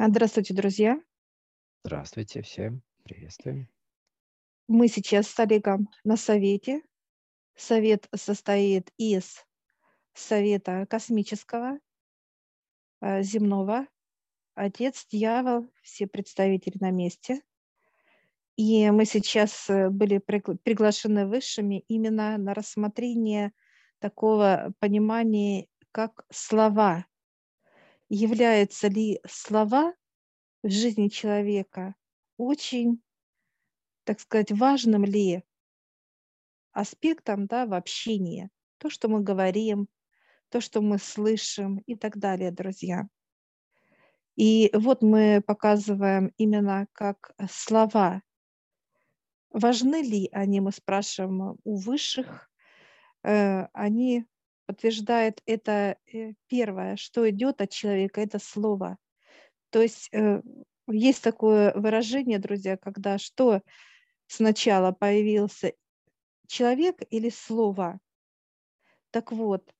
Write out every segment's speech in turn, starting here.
А, Здравствуйте, друзья. Здравствуйте всем. Приветствуем. Мы сейчас с Олегом на совете. Совет состоит из совета космического, а, земного, отец, дьявол, все представители на месте. И мы сейчас э, были пригла- приглашены высшими именно на рассмотрение такого понимания, как слова. Являются ли слова в жизни человека очень, так сказать, важным ли аспектом да, в общении? То, что мы говорим, то, что мы слышим и так далее, друзья. И вот мы показываем именно как слова. Важны ли они, мы спрашиваем у высших. Э, Они подтверждают это э, первое, что идет от человека, это слово. То есть э, есть такое выражение, друзья, когда что сначала появился человек или слово. Так вот,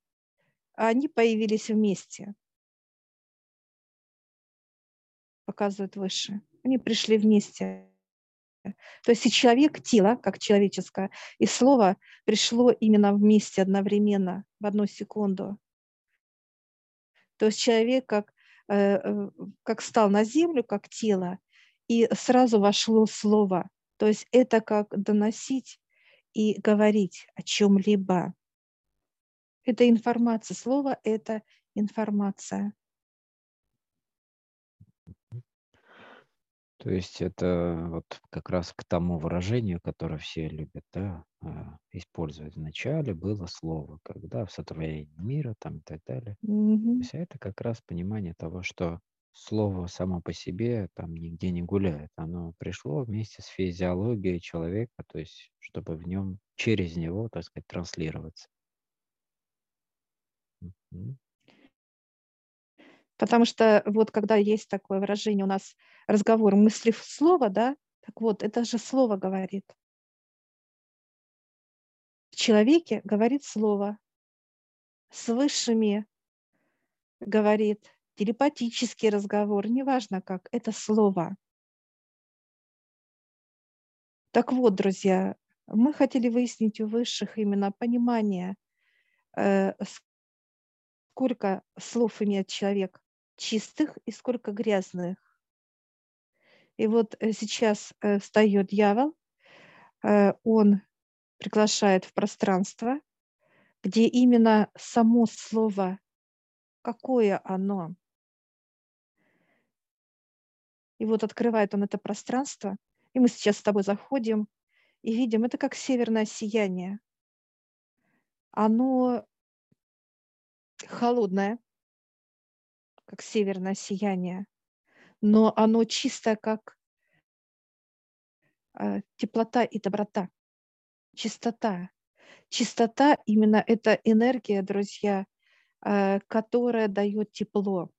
они появились вместе, показывают выше. Они пришли вместе. То есть и человек, тело, как человеческое, и слово пришло именно вместе одновременно, в одну секунду. То есть человек как, э, э, как стал на землю, как тело, и сразу вошло слово. То есть это как доносить и говорить о чем-либо. Это информация. Слово – это информация. То есть это вот как раз к тому выражению, которое все любят да, а, использовать. Вначале было слово, когда в сотворении мира там и так далее. То Мгм. есть это как раз понимание того, что слово само по себе там нигде не гуляет. Оно пришло вместе с физиологией человека, то есть чтобы в нем, через него, так сказать, транслироваться. Мгм. Потому что вот когда есть такое выражение у нас разговор мысли в слово, да, так вот, это же слово говорит. В человеке говорит слово, с высшими говорит, телепатический разговор, неважно как, это слово. Так вот, друзья, мы хотели выяснить у высших именно понимание, э, сколько слов имеет человек чистых и сколько грязных. И вот э, сейчас э, встает дьявол, э, он приглашает в пространство, где именно само слово, какое оно. И вот открывает он это пространство, и мы сейчас с тобой заходим и видим, это как северное сияние. Оно холодное, как северное сияние, но оно чистое, как э, теплота и доброта, чистота. Чистота именно это энергия, друзья, э, которая дает тепло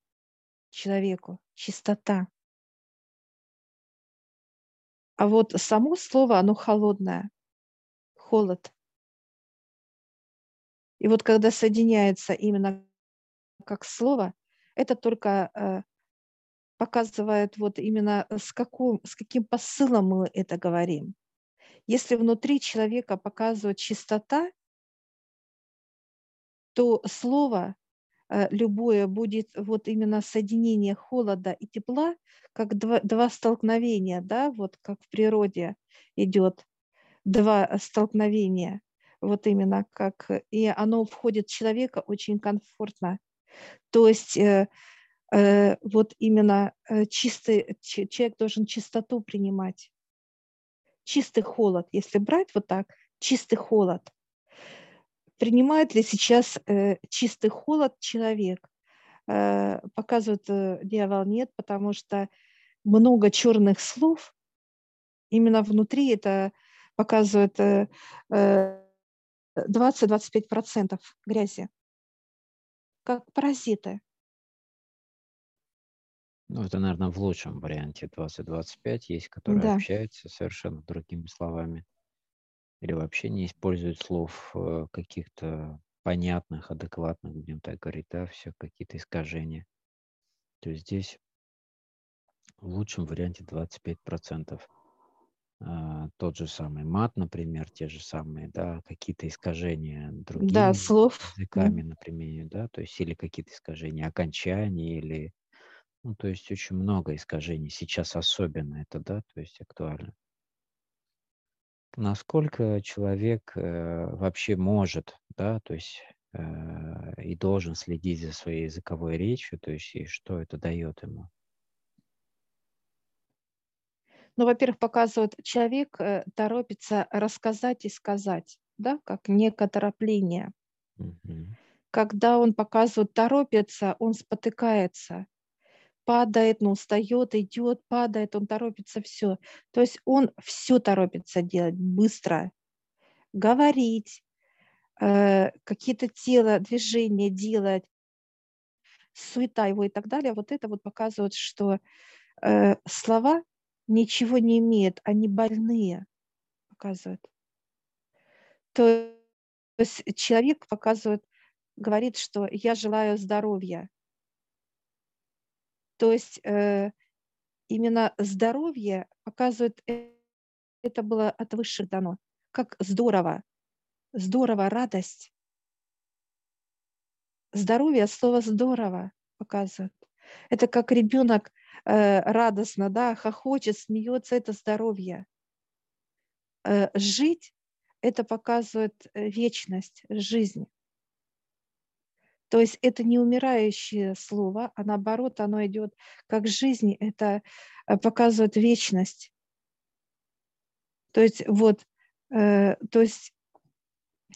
человеку, чистота. А вот само слово, оно холодное, холод. И вот когда соединяется именно как слово, это только э, показывает вот именно э, с, каким, с каким посылом мы это говорим. Если внутри человека показывает чистота, то слово э, любое будет вот именно соединение холода и тепла, как два, два столкновения, да, вот как в природе идет два столкновения, вот именно как, и оно входит в человека очень комфортно. То есть э, э, вот именно э, чистый, человек должен чистоту принимать. Чистый холод, если брать вот так, чистый холод. Принимает ли сейчас чистый холод человек? Показывает дьявол нет, потому что много черных слов именно внутри это показывает э, э, 20-25% грязи, как паразиты. Ну, это, наверное, в лучшем варианте 2025 есть, которые Да. общаются совершенно другими словами или вообще не используют слов э, каких-то понятных, адекватных, будем так говорить, да, все какие-то искажения. То есть здесь В лучшем варианте 25%. А, тот же самый мат, например, те же самые, да, какие-то искажения Да, другими слов. языками, например, да, то есть или какие-то искажения окончаний, или, ну, то есть очень много искажений. Сейчас особенно это, да, то есть актуально. Насколько человек э, вообще может, да, то есть э, и должен следить за своей языковой речью, то есть и что это дает ему? Ну, во-первых, показывает, человек э, торопится рассказать и сказать, да, как некоторопление. Мгм. Когда он показывает, торопится, он спотыкается, падает, но устает, идет, падает, он торопится, все. То есть он все торопится делать быстро, говорить, э, какие-то тело, движения делать, суета его и так далее. Вот это вот показывает, что э, слова ничего не имеют, они больные, показывают. То есть человек показывает, говорит, что я желаю здоровья. То есть э, именно здоровье показывает, э, это было от высших дано. Как здорово, здорово, радость. Здоровье, слово здорово показывает. Это как ребенок радостно, да, хохочет, смеется, это здоровье. Э, жить – это показывает э, вечность, жизнь. То есть это не умирающее слово, а наоборот, оно идет как жизнь, это э, показывает вечность. То есть вот, э, то есть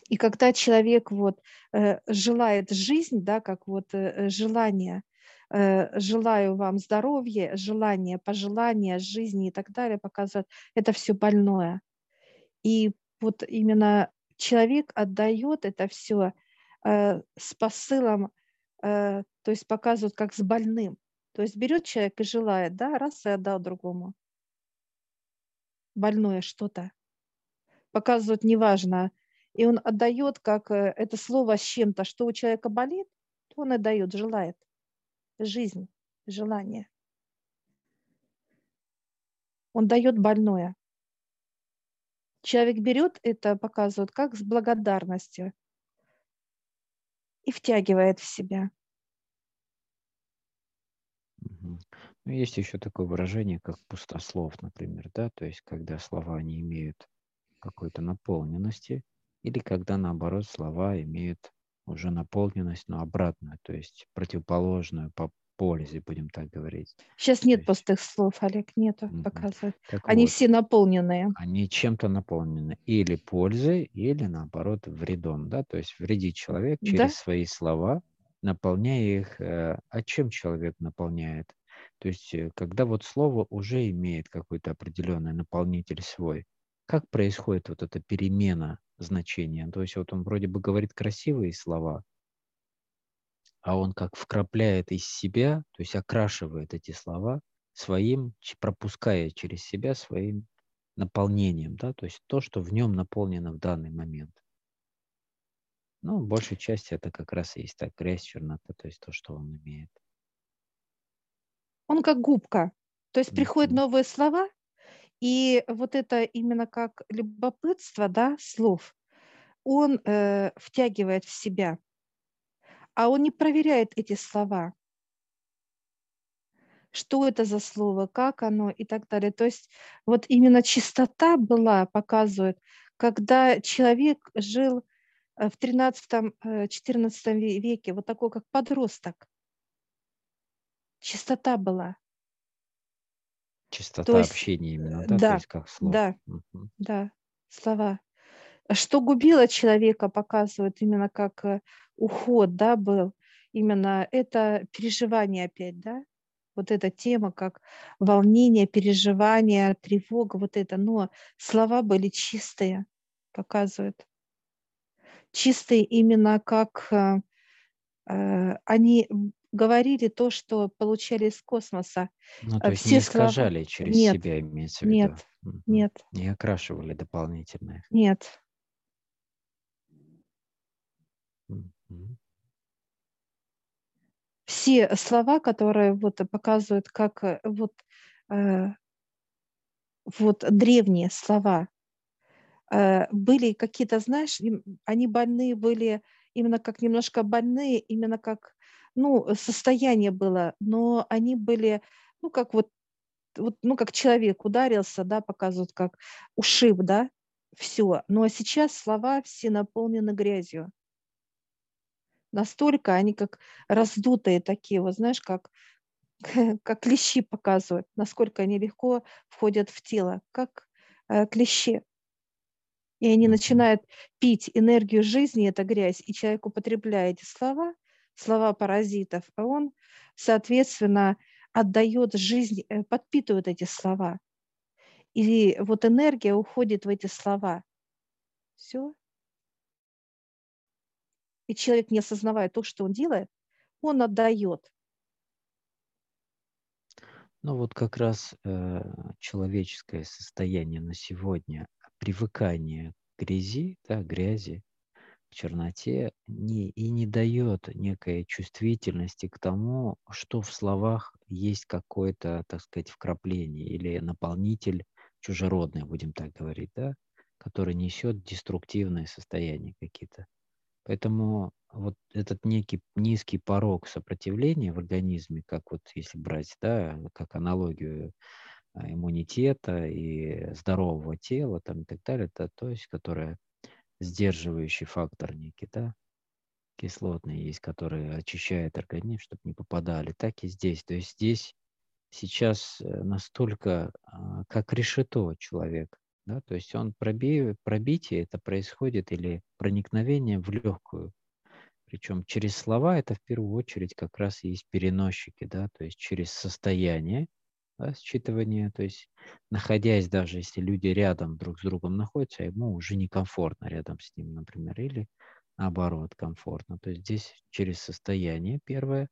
и когда человек вот э, желает жизнь, да, как вот э, желание, э, желаю вам здоровья, желание, пожелания жизни и так далее, показывает, это все больное. И вот именно человек отдает это все э, с посылом, э, то есть показывает как с больным. То есть берет человек и желает, да, раз и отдал другому. Больное что-то. Показывает неважно. И он отдает как э, это слово с чем-то, что у человека болит, то он отдает, желает. Жизнь, желание. Он дает больное. Человек берет это, показывает, как с благодарностью и втягивает в себя. Ну, есть еще такое выражение, как пустослов, например, да, то есть когда слова не имеют какой-то наполненности, или когда, наоборот, слова имеют уже наполненность, но обратную, то есть противоположную по пользе, будем так говорить. Сейчас нет есть, пустых слов, Олег, нету, показывает. Так Они вот, все наполненные. они чем-то наполнены или пользой, или, наоборот, вредом, да, то есть вредит человек Да? через свои слова, наполняя их. э, А чем человек наполняет? То есть, э, когда вот слово уже имеет какой-то определенный наполнитель свой, как происходит вот эта перемена значения? То есть вот он вроде бы говорит красивые слова, а он как вкрапляет из себя, то есть окрашивает эти слова своим, пропуская через себя своим наполнением, да, то есть то, что в нем наполнено в данный момент. Ну, большей части это как раз и есть так грязь, чернота, то есть то, что он имеет. Он как губка. То есть приходят Мгм. новые слова, и вот это именно как любопытство, да, слов, он э, втягивает в себя, а он не проверяет эти слова, что это за слово, как оно и так далее. То есть вот именно чистота была, показывает, когда человек жил э, в 13-14 веке, вот такой как подросток. Чистота была. То Чистота есть, общения именно, э, да, то да, есть как слов. да, Мгм. да, слова. Что губило человека, показывает именно как э, уход, да, был. Именно это переживание опять, да, вот эта тема, как волнение, переживание, тревога, вот это. Но слова были чистые, показывают. Чистые именно как э, э, они говорили то, что получали из космоса. Ну, Э, то есть не Все слова... искажали через Нет, себя, имеется в виду. нет, Мгм. нет, Не окрашивали дополнительно нет. Мгм. все слова, которые вот показывают, как э, вот э, вот древние слова. Э, были какие-то, знаешь, они больные были, именно как немножко больные, именно как, ну, состояние было, но они были, ну, как вот, вот ну, как человек ударился, да, показывают, как ушиб, да, все. Но сейчас слова все наполнены грязью. Настолько они как раздутые такие, вот знаешь, как как клещи показывают, насколько они легко входят в тело, как э, клещи. И они начинают пить энергию жизни, это грязь, и человек употребляет эти слова, слова паразитов, а он, соответственно, отдает жизнь, э, подпитывает эти слова. И вот энергия уходит в эти слова. Все. И человек, не осознавая то, что он делает, он отдает. Ну вот как раз э, человеческое состояние на сегодня, привыкание к грязи, да, грязи, черноте, не, и не дает некой чувствительности к тому, что в словах есть какое-то, так сказать, вкрапление или наполнитель чужеродный, будем так говорить, да, который несет деструктивные состояния какие-то. Поэтому вот этот некий низкий порог сопротивления в организме, как вот если брать, да, как аналогию а, иммунитета и здорового тела там и так далее, это то есть, которое сдерживающий фактор некий, да, кислотный есть, который очищает организм, чтобы не попадали. Так и здесь. То есть здесь сейчас э, настолько а, как решето человек, да, то есть он проби, пробитие это происходит или проникновение в легкую, причем через слова это в первую очередь как раз и есть переносчики, да, то есть через состояние, да, считывание, то есть находясь даже, если люди рядом друг с другом находятся, ему уже некомфортно рядом с ним, например, или наоборот комфортно. То есть здесь через состояние первое,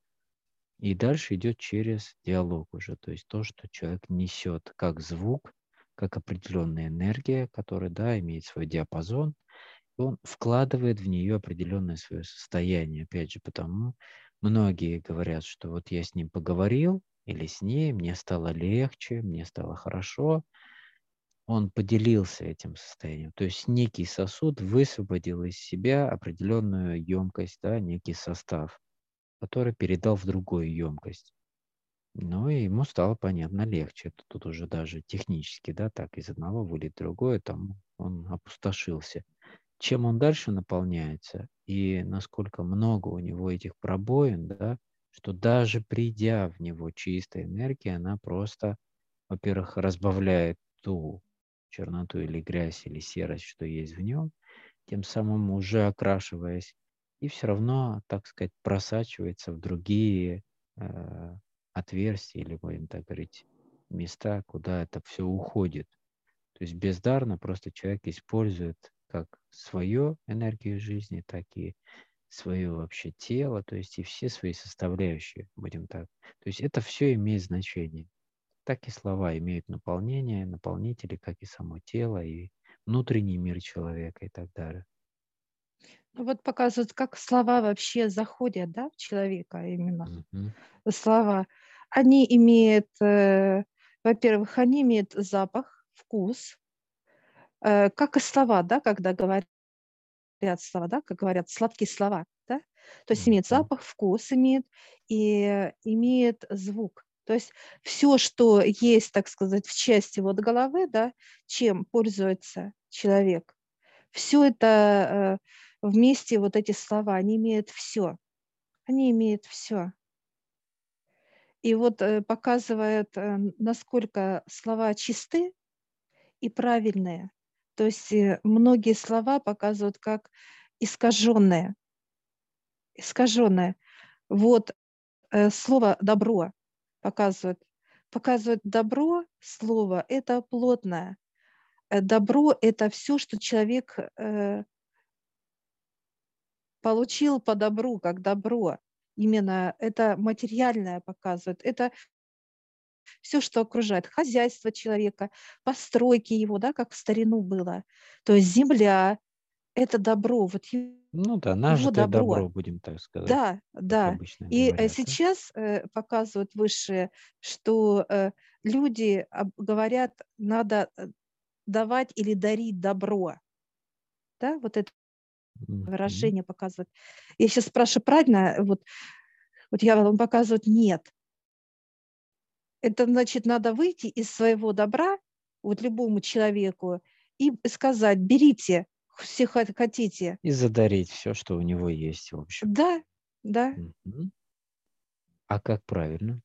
и дальше идет через диалог уже, то есть то, что человек несет как звук, как определенная энергия, которая, да, имеет свой диапазон, он вкладывает в нее определенное свое состояние. Опять же, потому многие говорят, что вот я с ним поговорил или с ней, мне стало легче, мне стало хорошо. Он поделился этим состоянием. То есть некий сосуд высвободил из себя определенную емкость, да, некий состав, который передал в другую емкость. Ну, и ему стало, понятно, легче. Тут уже даже технически, да, так из одного вылет другое, там он опустошился чем он дальше наполняется и насколько много у него этих пробоин, да, что даже придя в него чистая энергия, она просто, во-первых, разбавляет ту черноту или грязь или серость, что есть в нем, тем самым уже окрашиваясь, и все равно, так сказать, просачивается в другие э, отверстия или, будем так говорить, места, куда это все уходит. То есть бездарно просто человек использует как свою энергию жизни, так и свое вообще тело, то есть и все свои составляющие, будем так. То есть это все имеет значение. Так и слова имеют наполнение, наполнители, как и само тело, и внутренний мир человека и так далее. Ну вот показывают, как слова вообще заходят да, в человека именно. Угу. Слова. Они имеют, э, во-первых, они имеют запах, вкус, Э, как и слова, да, когда говорят слова, да, как говорят, сладкие слова, да, то есть имеет запах, вкус имеет и имеет звук. То есть все, что есть, так сказать, в части вот головы, да, чем пользуется человек, все это э, вместе, вот эти слова, они имеют все. Они имеют все. И вот э, показывает, насколько слова чисты и правильные. То есть э, многие слова показывают как искаженное. Искаженное. Вот э, слово добро показывает. Показывает добро слово это плотное. Э, добро это все, что человек получил по добру, как добро. Именно это материальное показывает. Это все, что окружает, хозяйство человека, постройки его, да, как в старину было. То есть земля – это добро, вот Ну да, нажитое добро. добро, будем так сказать, Да, да. И э, говорят, да? сейчас э, показывают высшие, что э, люди говорят, надо давать или дарить добро. Да, вот это выражение показывает. Я сейчас спрашиваю правильно, вот, вот я вам показывают нет. Это значит, надо выйти из своего добра, вот любому человеку, и сказать, берите, все хот- хотите. И задарить все, что у него есть, в общем. Да, да. Мгм. А как правильно?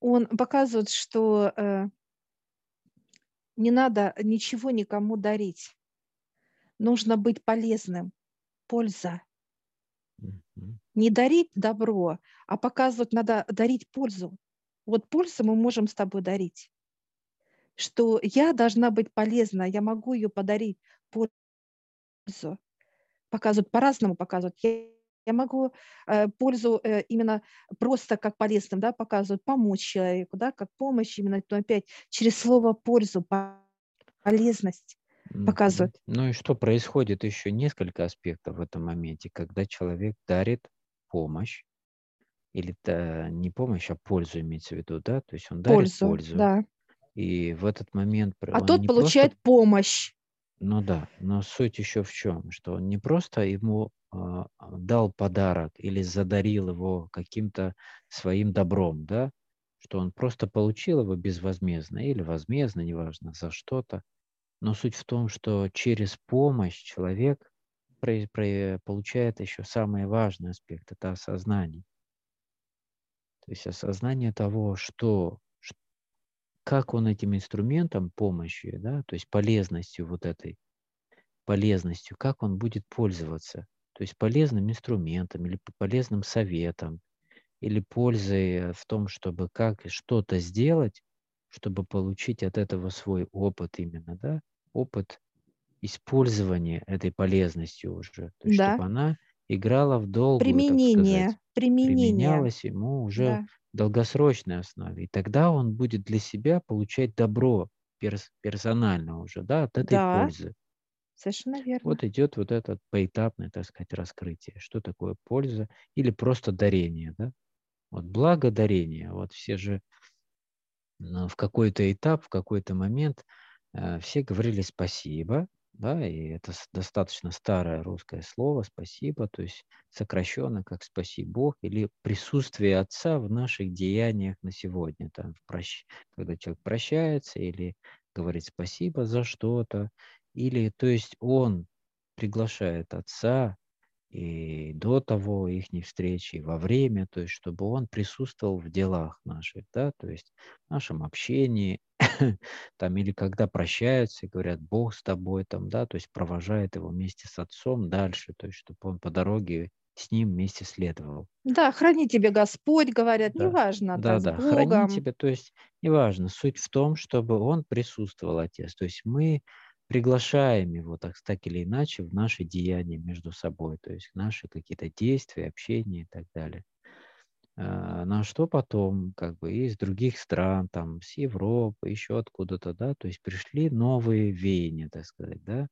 Он показывает, что э, не надо ничего никому дарить. Нужно быть полезным. Польза. Не дарить добро, а показывать надо дарить пользу. Вот пользу мы можем с тобой дарить. Что я должна быть полезна, я могу ее подарить пользу. Показывают по-разному, показывают. Я, я могу э, пользу э, именно просто как полезным, да, показывают, помочь человеку, да, как помощь именно, но опять через слово пользу, по- полезность Мгм. показывают. Ну и что происходит еще несколько аспектов в этом моменте, когда человек дарит помощь, или та, не помощь, а пользу имеется в виду, да, то есть он дарит Пользу, пользу, да. и в этот момент А тот не просто получает помощь. Ну да, но суть еще в чем, что он не просто ему а, дал подарок или задарил его каким-то своим добром, да, что он просто получил его безвозмездно или возмездно, неважно, за что-то. Но суть в том, что через помощь человек получает еще самый важный аспект, это осознание. То есть осознание того, что, как он этим инструментом помощи, да, то есть полезностью вот этой, полезностью, как он будет пользоваться. То есть полезным инструментом или полезным советом, или пользой в том, чтобы как что-то сделать, чтобы получить от этого свой опыт именно, да, опыт использования этой полезности уже, то есть Да. чтобы она играла в долгую, так сказать, Применение, применение. применялась ему уже Да. в долгосрочной основе. И тогда он будет для себя получать добро перс- персонально уже, да, от этой Да, пользы. совершенно верно. Вот идет вот это поэтапное, так сказать, раскрытие. Что такое польза или просто дарение, да? Вот благодарение. Вот все же в какой-то этап, в какой-то момент э, все говорили спасибо, да, и это достаточно старое русское слово спасибо, то есть сокращенно как спаси Бог или присутствие Отца в наших деяниях на сегодня, там, прощ- когда человек прощается или говорит спасибо за что-то, или, то есть он приглашает Отца и до того их встречи, и во время, то есть чтобы он присутствовал в делах наших, да, то есть в нашем общении, там, или когда прощаются и говорят, Бог с тобой, там, да, то есть провожает его вместе с отцом дальше, то есть чтобы он по дороге с ним вместе следовал. Да, храни тебя Господь, говорят, Да, неважно, да, да, храни тебя, то есть неважно, суть в том, чтобы он присутствовал, Отец, то есть мы приглашаем его, так, так или иначе, в наши деяния между собой, то есть наши какие-то действия, общение и так далее. А, На что потом, как бы из других стран, там, с Европы, еще откуда-то, да, то есть пришли новые веяния, так сказать, да,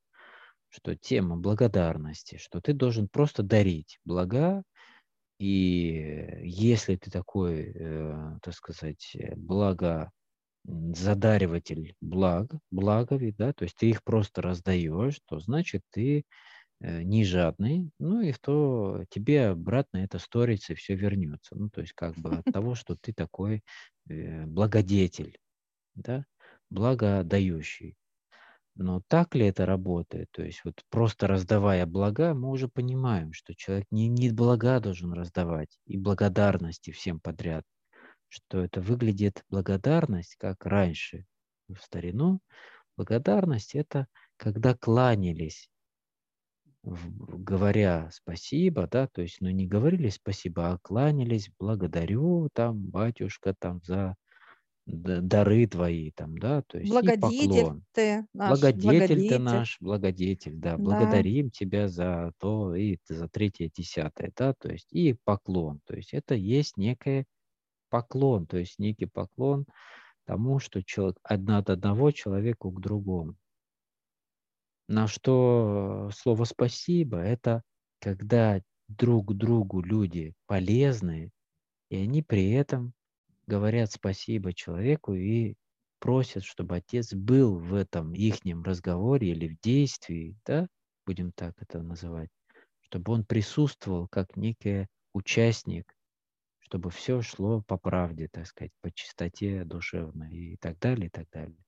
что тема благодарности, что ты должен просто дарить блага, и если ты такой, э, так сказать, э, благо м, задариватель благ, благови, да, то есть ты их просто раздаешь, то значит ты э, не жадный, ну и то тебе обратно это сторится и все вернется. Ну, то есть как бы от того, что ты такой э, благодетель, да, благодающий. Но так ли это работает? То есть вот просто раздавая блага, мы уже понимаем, что человек не, не блага должен раздавать и благодарности всем подряд, что это выглядит благодарность, как раньше в старину. Благодарность – это когда кланялись, говоря спасибо, да, то есть, ну, не говорили спасибо, а кланялись, благодарю, там, батюшка, там, за дары твои, там, да, то есть, и Благодетель поклон. ты наш, Благодетель ты благодетель. наш, благодетель, да, Да, благодарим тебя за то и за третье, десятое, да, то есть, и поклон, то есть, это есть некое поклон, то есть, некий поклон тому, что человек, одна от одного человеку к другому. На что слово «спасибо» — это когда друг другу люди полезны, и они при этом говорят спасибо человеку и просят, чтобы отец был в этом ихнем разговоре или в действии, да, будем так это называть, чтобы он присутствовал как некий участник, чтобы все шло по правде, так сказать, по чистоте душевной и так далее, и так далее.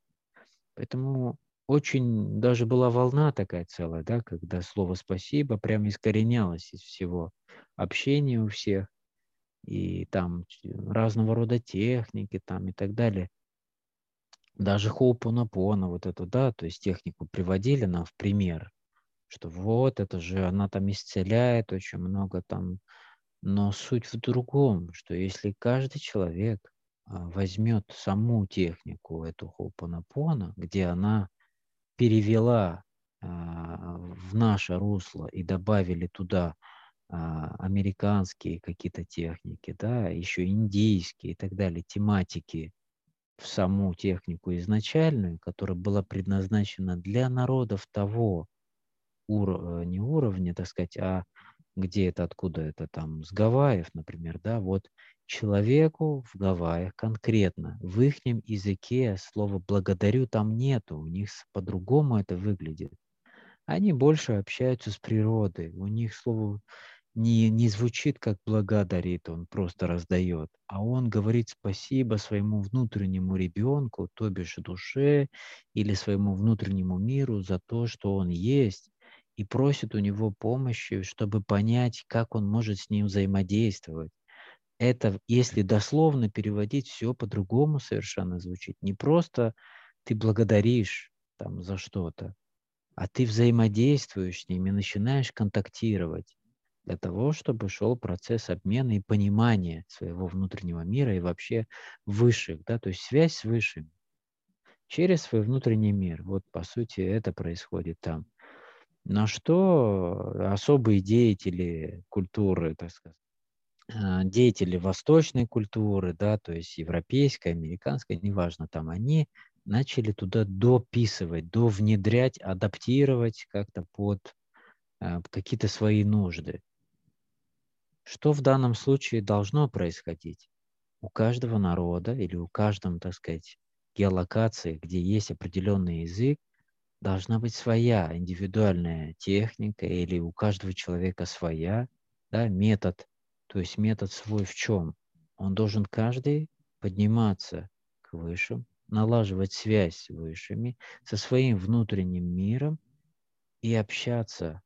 Поэтому очень даже была волна такая целая, да, когда слово «спасибо» прямо искоренялось из всего общения у всех, и там разного рода техники там и так далее. Даже Хоупонапона, вот эту, да, то есть технику приводили нам в пример, что вот это же она там исцеляет очень много там, но суть в другом, что если каждый человек а, возьмет саму технику эту Хоупонапона, где она перевела а, в наше русло и добавили туда а, американские какие-то техники, да, еще индийские и так далее, тематики в саму технику изначальную, которая была предназначена для народов того ур- э, не уровня, так сказать, а где это, откуда это там, с Гавайев, например, да, вот человеку в Гавайях конкретно, в их языке слова «благодарю» там нету, у них по-другому это выглядит. Они больше общаются с природой, у них слово не, не звучит как благодарит, он просто раздает, а он говорит спасибо своему внутреннему ребенку, то бишь душе или своему внутреннему миру за то, что он есть, и просит у него помощи, чтобы понять, как он может с ним взаимодействовать. Это, если дословно переводить, все по-другому совершенно звучит. Не просто ты благодаришь там за что-то, а ты взаимодействуешь с ними, начинаешь контактировать для того, чтобы шел процесс обмена и понимания своего внутреннего мира и вообще высших, да, то есть связь с высшим через свой внутренний мир. Вот, по сути, это происходит там. На что особые деятели культуры, так сказать, а, деятели восточной культуры, да, то есть европейской, американской, неважно, там они начали туда дописывать, довнедрять, адаптировать как-то под а, какие-то свои нужды. Что в данном случае должно происходить? У каждого народа или у каждом, так сказать, геолокации, где есть определенный язык, должна быть своя индивидуальная техника или у каждого человека своя, да, метод. То есть метод свой в чем? Он должен каждый подниматься к высшим, налаживать связь с высшими, со своим внутренним миром и общаться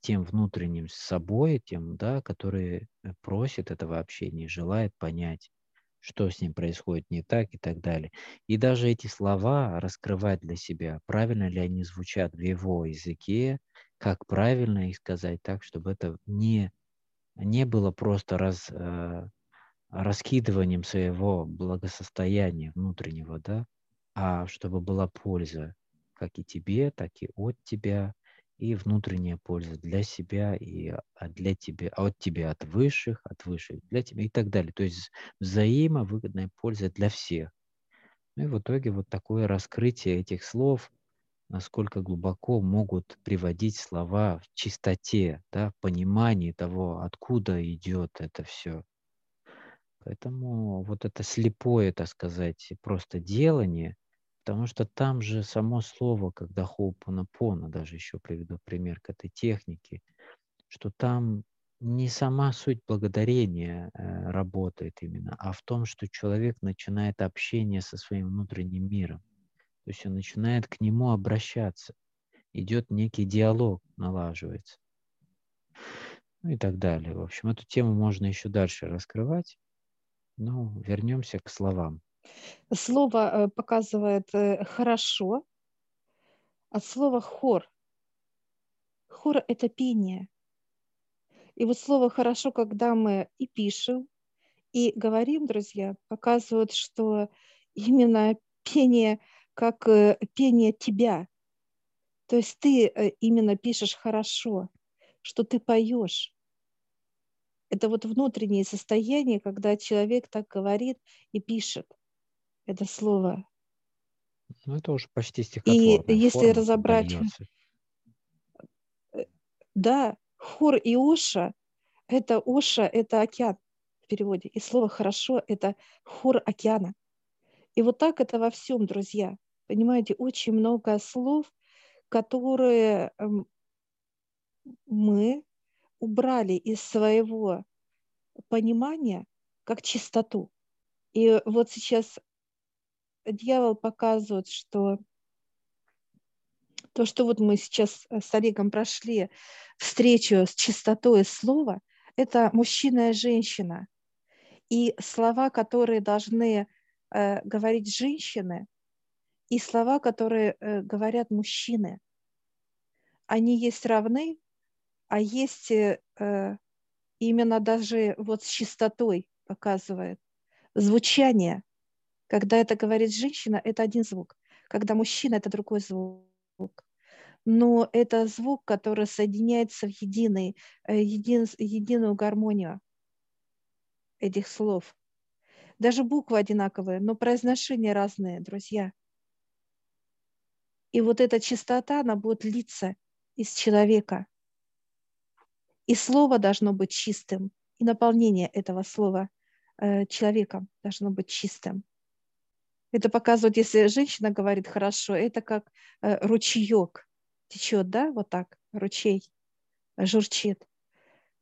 тем внутренним собой, тем, да, который э, просит этого общения, желает понять, что с ним происходит не так и так далее. И даже эти слова раскрывать для себя, правильно ли они звучат в его языке, как правильно их сказать так, чтобы это не, не было просто раз, э, раскидыванием своего благосостояния внутреннего, да, а чтобы была польза как и тебе, так и от тебя, и внутренняя польза для себя и а, для тебя, а от тебя, от высших, от высших для тебя и так далее. То есть взаимовыгодная польза для всех. Ну и в итоге вот такое раскрытие этих слов, насколько глубоко могут приводить слова в чистоте, да, в понимании того, откуда идет это все. Поэтому вот это слепое, так сказать, просто делание, Потому что там же само слово, когда хоупонапона, даже еще приведу пример к этой технике, что там не сама суть благодарения э, работает именно, а в том, что человек начинает общение со своим внутренним миром. То есть он начинает к нему обращаться. Идет некий диалог, налаживается. Ну и так далее. В общем, эту тему можно еще дальше раскрывать. Но вернемся к словам. Слово э, показывает э, хорошо от слова хор. Хор – это пение. И вот слово «хорошо», когда мы и пишем, и говорим, друзья, показывают, что именно пение как э, пение тебя. То есть ты именно пишешь хорошо, что ты поешь. Это вот внутреннее состояние, когда человек так говорит и пишет это слово. Ну, это уже почти стихотворная И если форма, разобрать, Да, хор и Оша – это Оша, это океан в переводе. И слово «хорошо» – это хор океана. И вот так это во всем, друзья. Понимаете, очень много слов, которые эм, мы убрали из своего понимания как чистоту. И вот сейчас дьявол показывает, что то, что вот мы сейчас с Олегом прошли встречу с чистотой слова, это мужчина и женщина. И слова, которые должны э, говорить женщины, и слова, которые э, говорят мужчины, они есть равны, а есть э, именно даже вот с чистотой показывает. Звучание, когда это говорит женщина, это один звук. Когда мужчина, это другой звук. Но это звук, который соединяется в единый, э, един, единую гармонию этих слов. Даже буквы одинаковые, но произношения разные, друзья. И вот эта чистота, она будет литься из человека. И слово должно быть чистым, и наполнение этого слова э, человеком должно быть чистым. Это показывает, если женщина говорит хорошо, это как э, ручеек течет, да, вот так, ручей журчит.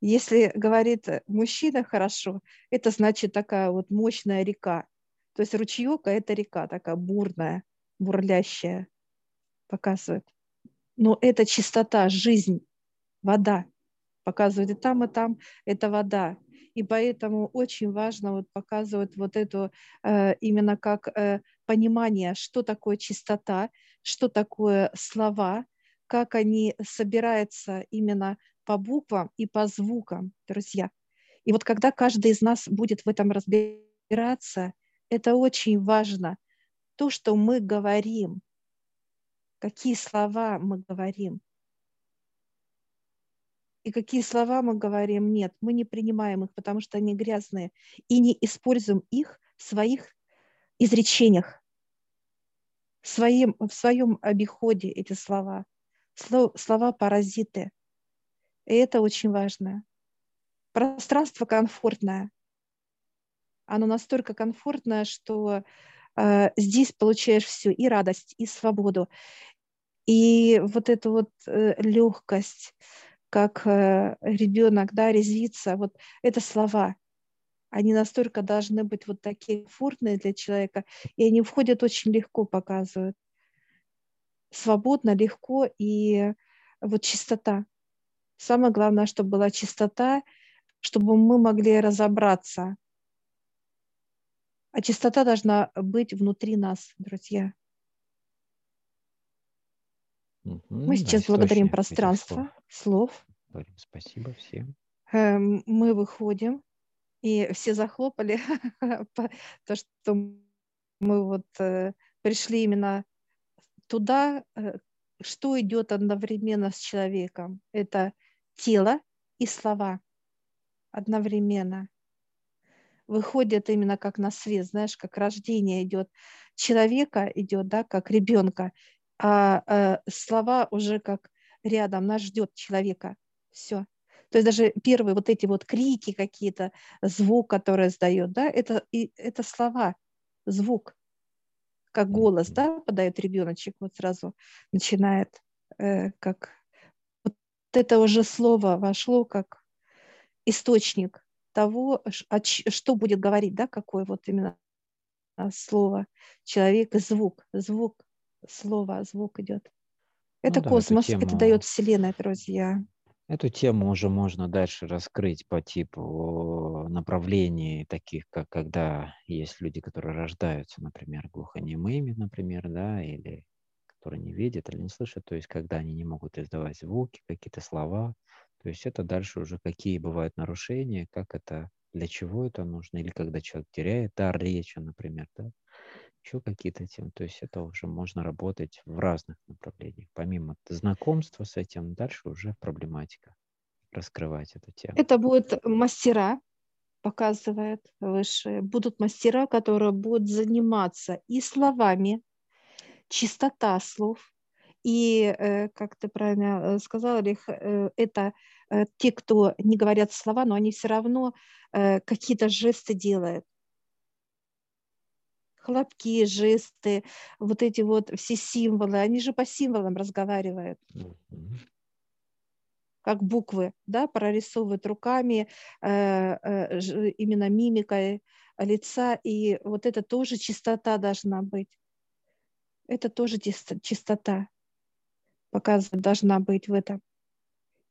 Если говорит мужчина хорошо, это значит такая вот мощная река. То есть ручеек, а это река такая бурная, бурлящая, показывает. Но это чистота, жизнь, вода. Показывает и там, и там это вода. И поэтому очень важно вот показывать вот эту э, именно как э, понимание, что такое чистота, что такое слова, как они собираются именно по буквам и по звукам, друзья. И вот когда каждый из нас будет в этом разбираться, это очень важно. То, что мы говорим, какие слова мы говорим, и какие слова мы говорим, нет, мы не принимаем их, потому что они грязные, и не используем их в своих изречениях, в своем, в своем обиходе эти слова. Слова паразиты. И это очень важно. Пространство комфортное. Оно настолько комфортное, что э, здесь получаешь все, и радость, и свободу, и вот эту вот э, легкость, как э, ребенок, да, резвится, вот это слова. Они настолько должны быть вот такие комфортные для человека, и они входят очень легко, показывают. Свободно, легко и вот чистота. Самое главное, чтобы была чистота, чтобы мы могли разобраться. А чистота должна быть внутри нас, друзья. Угу, Мы сейчас да, благодарим пространство слов. Говорим спасибо всем. Эм, мы выходим, и все захлопали, то, что мы вот э, пришли именно туда, э, что идет одновременно с человеком. Это тело и слова одновременно выходят именно как на свет, знаешь, как рождение идет человека, идет, да, как ребенка, а, а слова уже как рядом, нас ждет человека. Все. То есть даже первые вот эти вот крики какие-то, звук, который сдает, да, это, и, это слова, звук, как голос, да, подает ребеночек, вот сразу начинает, э, как вот это уже слово вошло как источник того, что будет говорить, да, какое вот именно слово человек, звук, звук слова, звук идет. Это ну, космос, да, тему, это дает Вселенная, друзья. Эту тему уже можно дальше раскрыть по типу направлений, таких как когда есть люди, которые рождаются, например, глухонемыми, например, да, или которые не видят или не слышат, то есть когда они не могут издавать звуки, какие-то слова, то есть это дальше уже какие бывают нарушения, как это, для чего это нужно, или когда человек теряет дар речи, например, да, еще какие-то темы. То есть это уже можно работать в разных направлениях. Помимо знакомства с этим, дальше уже проблематика. Раскрывать эту тему. Это будут мастера, показывает выше. Будут мастера, которые будут заниматься и словами, чистота слов, И, э, как ты правильно э, сказал, Олег, э, это те, кто не говорят слова, но они все равно какие-то жесты делают. Хлопки, жесты, вот эти вот все символы, они же по символам разговаривают. Как буквы, да, прорисовывают руками, именно мимикой лица, и вот это тоже чистота должна быть. Это тоже чистота показывать должна быть в этом.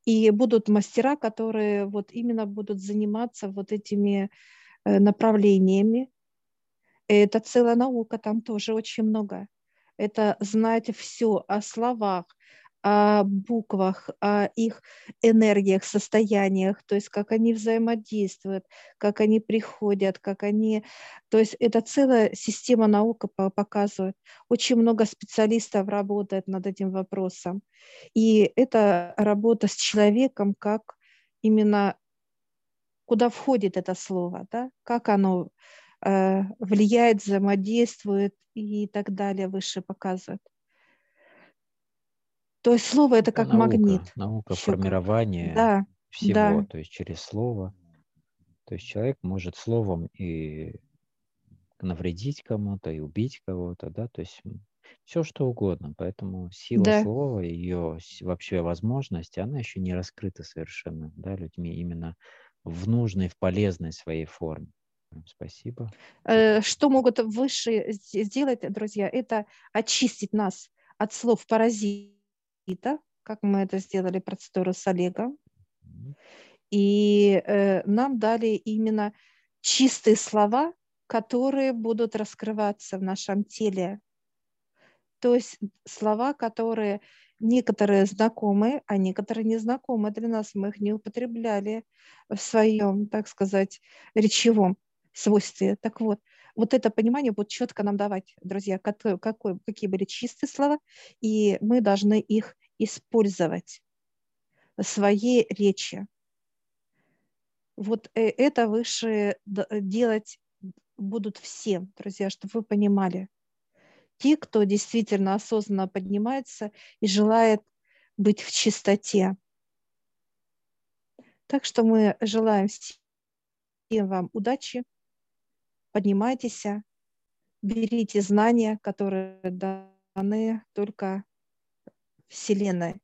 И будут мастера, которые вот именно будут заниматься вот этими э, направлениями. Это целая наука, там тоже очень много. Это знать все о словах, о буквах, о их энергиях, состояниях, то есть как они взаимодействуют, как они приходят, как они... То есть это целая система наука показывает. Очень много специалистов работает над этим вопросом. И это работа с человеком, как именно куда входит это слово, да? как оно влияет, взаимодействует и так далее, выше показывает. То есть слово это, как наука, магнит. Наука Щука. формирования да, всего, да. то есть через слово. То есть человек может словом и навредить кому-то, и убить кого-то, да, то есть все что угодно. Поэтому сила да. слова, ее вообще возможности, она еще не раскрыта совершенно, да, людьми именно в нужной, в полезной своей форме. Спасибо. Э, что могут выше сделать, друзья, это очистить нас от слов паразитов Пита, как мы это сделали процедуру с Олегом. И э, нам дали именно чистые слова, которые будут раскрываться в нашем теле. То есть слова, которые некоторые знакомы, а некоторые незнакомы для нас. Мы их не употребляли в своем, так сказать, речевом свойстве. Так вот, вот это понимание будет четко нам давать, друзья, какой, какой, какие были чистые слова, и мы должны их использовать в своей речи. Вот э, это выше делать будут все, друзья, чтобы вы понимали. Те, кто действительно осознанно поднимается и желает быть в чистоте. Так что мы желаем всем вам удачи, поднимайтесь, берите знания, которые даны только Вселенной.